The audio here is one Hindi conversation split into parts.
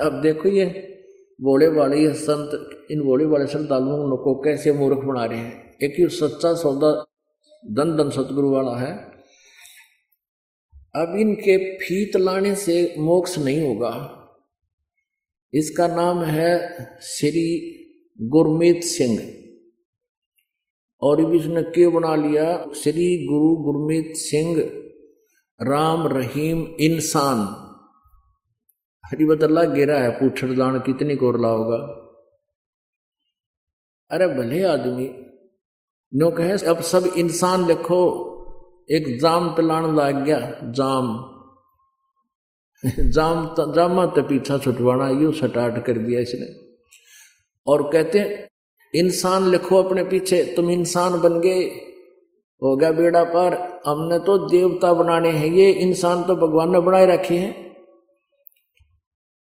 अब देखो ये बोले वाले ये संत, इन बोले वाले श्रद्धालुओं को कैसे मूर्ख बना रहे हैं? एक ही सच्चा सौदा धन धन सतगुरु वाला है। अब इनके फीत लाने से मोक्ष नहीं होगा। इसका नाम है श्री गुरमीत सिंह। और इसने क्यों बना लिया? श्री गुरु गुरमीत सिंह, राम रहीम इंसान। हरी बदल्ला गिरा है, पूछड़ दान कितनी कोरला होगा अरे भले आदमी नो कहे, अब सब इंसान लिखो, एक जाम पिलान लाग गया, जाम। जाम जामा तो पीछा छुटवाना, यू सटाट कर दिया इसने। और कहते, इंसान लिखो अपने पीछे, तुम इंसान बन गए। हो गया बेड़ा पर, हमने तो देवता बनाने हैं, ये इंसान तो भगवान ने बनाए रखे हैं।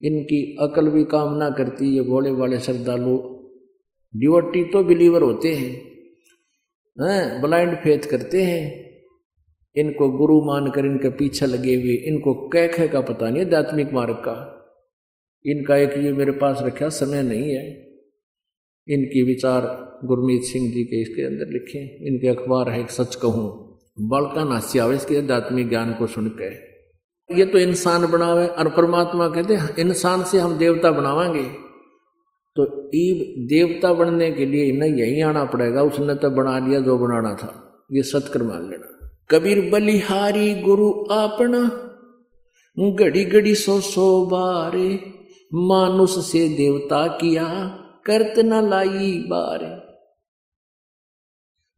इनकी अकल भी काम ना करती, ये भोले वाले श्रद्धालु। डिवटी तो बिलीवर होते हैं हैं, ब्लाइंड फेथ करते हैं। इनको गुरु मानकर इनके पीछे लगे हुए, इनको कह कह का पता नहीं, आध्यात्मिक मार्ग का। इनका एक ये मेरे पास रखा समय नहीं है। इनकी विचार गुरमीत सिंह जी के इसके अंदर लिखे इनके अखबार है, एक सच कहूँ बड़का नासियावे इसके आध्यात्मिक ज्ञान को सुन के ये तो इंसान बनावे और परमात्मा कहते इंसान से हम देवता बनावांगे। तो ईब देवता बनने के लिए इन्हें यही आना पड़ेगा, उसने तो बना लिया जो बनाना था। ये सत्कर मान लेना। कबीर बलिहारी गुरु आपना घड़ी घड़ी सो सो बारे, मानुष से देवता किया, करत न लाई बारे।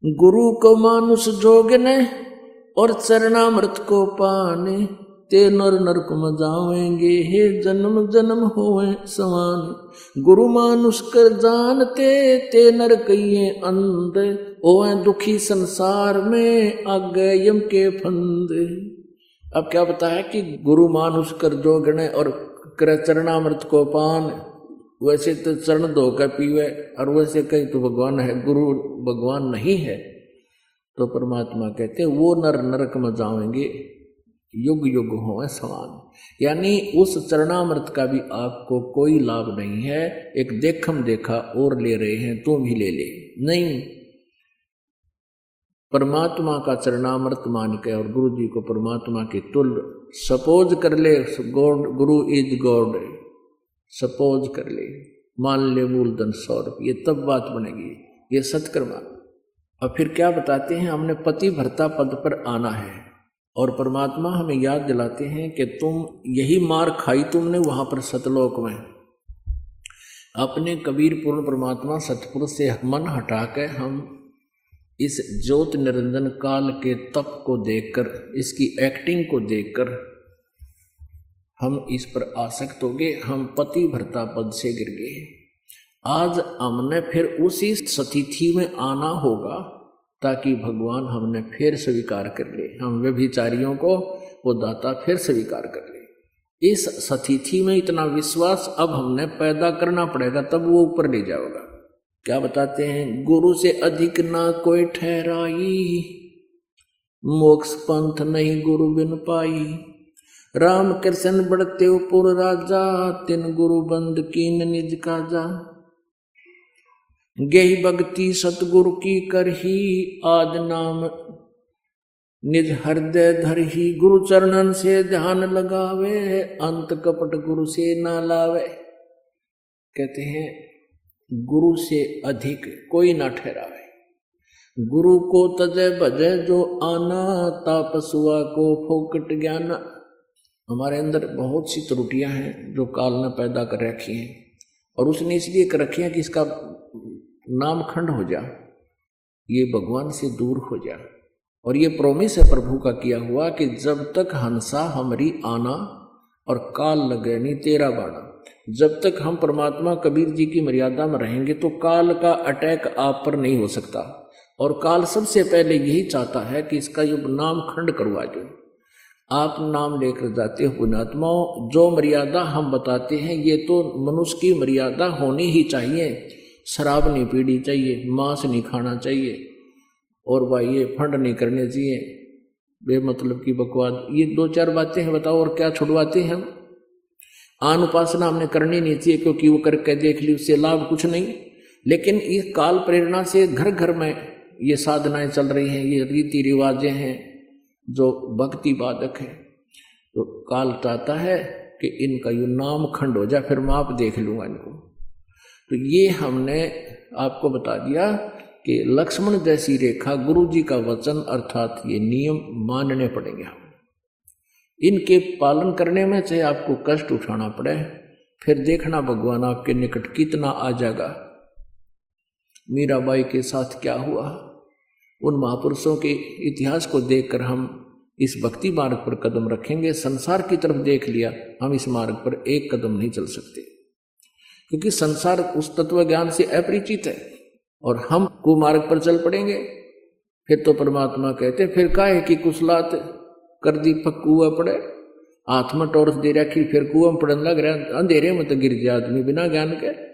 गुरु को मानुष जोग ने और चरणामृत को पाने ते नर नरक में जावेंगे, हे जन्म जन्म होए समान। गुरु मानुष कर जानते, ते नर कहिए अंध। ओए दुखी संसार में आगे यम के फंद। अब क्या बताया कि गुरु मानुष कर जोगने और कर चरणामृत को पान। वैसे तो चरण धोकर पीवे, और वैसे कहीं तो भगवान है, गुरु भगवान नहीं है। तो परमात्मा कहते, वो नर नरक में जाएँगे युग युग हो, समान। यानी उस चरणामृत का भी आपको कोई लाभ नहीं है। एक देखम देखा और ले रहे हैं, तू भी ले ले। नहीं। परमात्मा का चरणामृत मान के और गुरु जी को परमात्मा के तुल सपोज़ कर ले, God, Guru is God, suppose कर ले। मान ले मूलधन सौ ये तब बात बनेगी, ये सत्कर्मा। और फिर क्या बताते हैं, हमने पति भरता पद पर आना है। और परमात्मा हमें याद दिलाते हैं कि तुम यही मार खाई तुमने वहाँ पर सतलोक में। अपने कबीर पूर्ण परमात्मा सतपुरुष से मन हटा कर हम इस ज्योत निरंजन काल के तप को देखकर, इसकी एक्टिंग को देखकर हम इस पर आसक्त हो गए हम पति भरता पद से गिर गए। आज हमने फिर उसी स्थिति में आना होगा। ताकि भगवान हमने फिर स्वीकार कर ले। हम व्यभिचारियों को वो दाता फिर स्वीकार कर ले। इस स्थिति में इतना विश्वास अब हमने पैदा करना पड़ेगा, तब वो ऊपर ले जाएगा। क्या बताते हैं? गुरु से अधिक ना कोई ठहराई। मोक्ष पंथ नहीं गुरु बिन पाई। राम कृष्ण बढ़ते राजा, तिन गुरु बंद कीन निज काजा। गही भक्ति सतगुरु की करही आद नाम। निज हृदय धर ही गुरु चरणन से ध्यान लगावे, अंत कपट गुरु से ना लावे। कहते हैं, गुरु से अधिक कोई ना ठहरावे। गुरु को तजय भजय जो आना, तापसुआ को फोकट ज्ञाना। हमारे अंदर बहुत सी त्रुटियाँ हैं जो काल ने पैदा कर रखी हैं। और उसने इसलिए कर रखी है कि इसका नाम खंड हो जा, ये भगवान से दूर हो जा। और ये प्रोमिस है प्रभु का किया हुआ कि जब तक हंसा हमारी आना और काल लगे नहीं, तेरा बाणा। जब तक हम परमात्मा कबीर जी की मर्यादा में रहेंगे तो काल का अटैक आप पर नहीं हो सकता। और काल सबसे पहले यही चाहता है कि इसका युग नाम खंड करवा दो। आप नाम लेकर जाते हो पुणात्माओं जो मर्यादा हम बताते हैं, ये तो मनुष्य की मर्यादा होनी ही चाहिए। शराब नहीं पीनी चाहिए, मांस नहीं खाना चाहिए, और भाई ये फंड नहीं करने चाहिए। बेमतलब की बकवाद ये दो चार बातें हैं, बताओ, और क्या छुड़वाते हैं आन उपासना हमने करनी नहीं चाहिए, क्योंकि वो करके देख ली, उससे लाभ कुछ नहीं। लेकिन इस काल प्रेरणा से घर घर में ये साधनाएँ चल रही हैं, ये रीति रिवाजें हैं, जो भक्ति बाधक है। तो काल चाहता है कि इनका यू नाम खंड हो जाए, फिर मैं आप देख लूँगा इनको। तो ये हमने आपको बता दिया कि लक्ष्मण जैसी रेखा गुरु जी का वचन अर्थात ये नियम मानने पड़ेंगे हम इनके पालन करने में चाहे आपको कष्ट उठाना पड़े, फिर देखना भगवान आपके निकट कितना आ जाएगा। मीराबाई के साथ क्या हुआ? उन महापुरुषों के इतिहास को देखकर हम इस भक्ति मार्ग पर कदम रखेंगे, संसार की तरफ़ देख लिया, हम इस मार्ग पर एक कदम नहीं चल सकते। क्योंकि संसार उस तत्व ज्ञान से अपरिचित है। और हम कुमार्ग पर चल पड़ेंगे। फिर तो परमात्मा कहते फिर का है कि कुशलात कर दी पक्कुआ पड़े। आत्मा टोर्स दे रखी, फिर कुआ में पड़न लग रहा अंधेरे में तो गिर गया आदमी बिना ज्ञान के।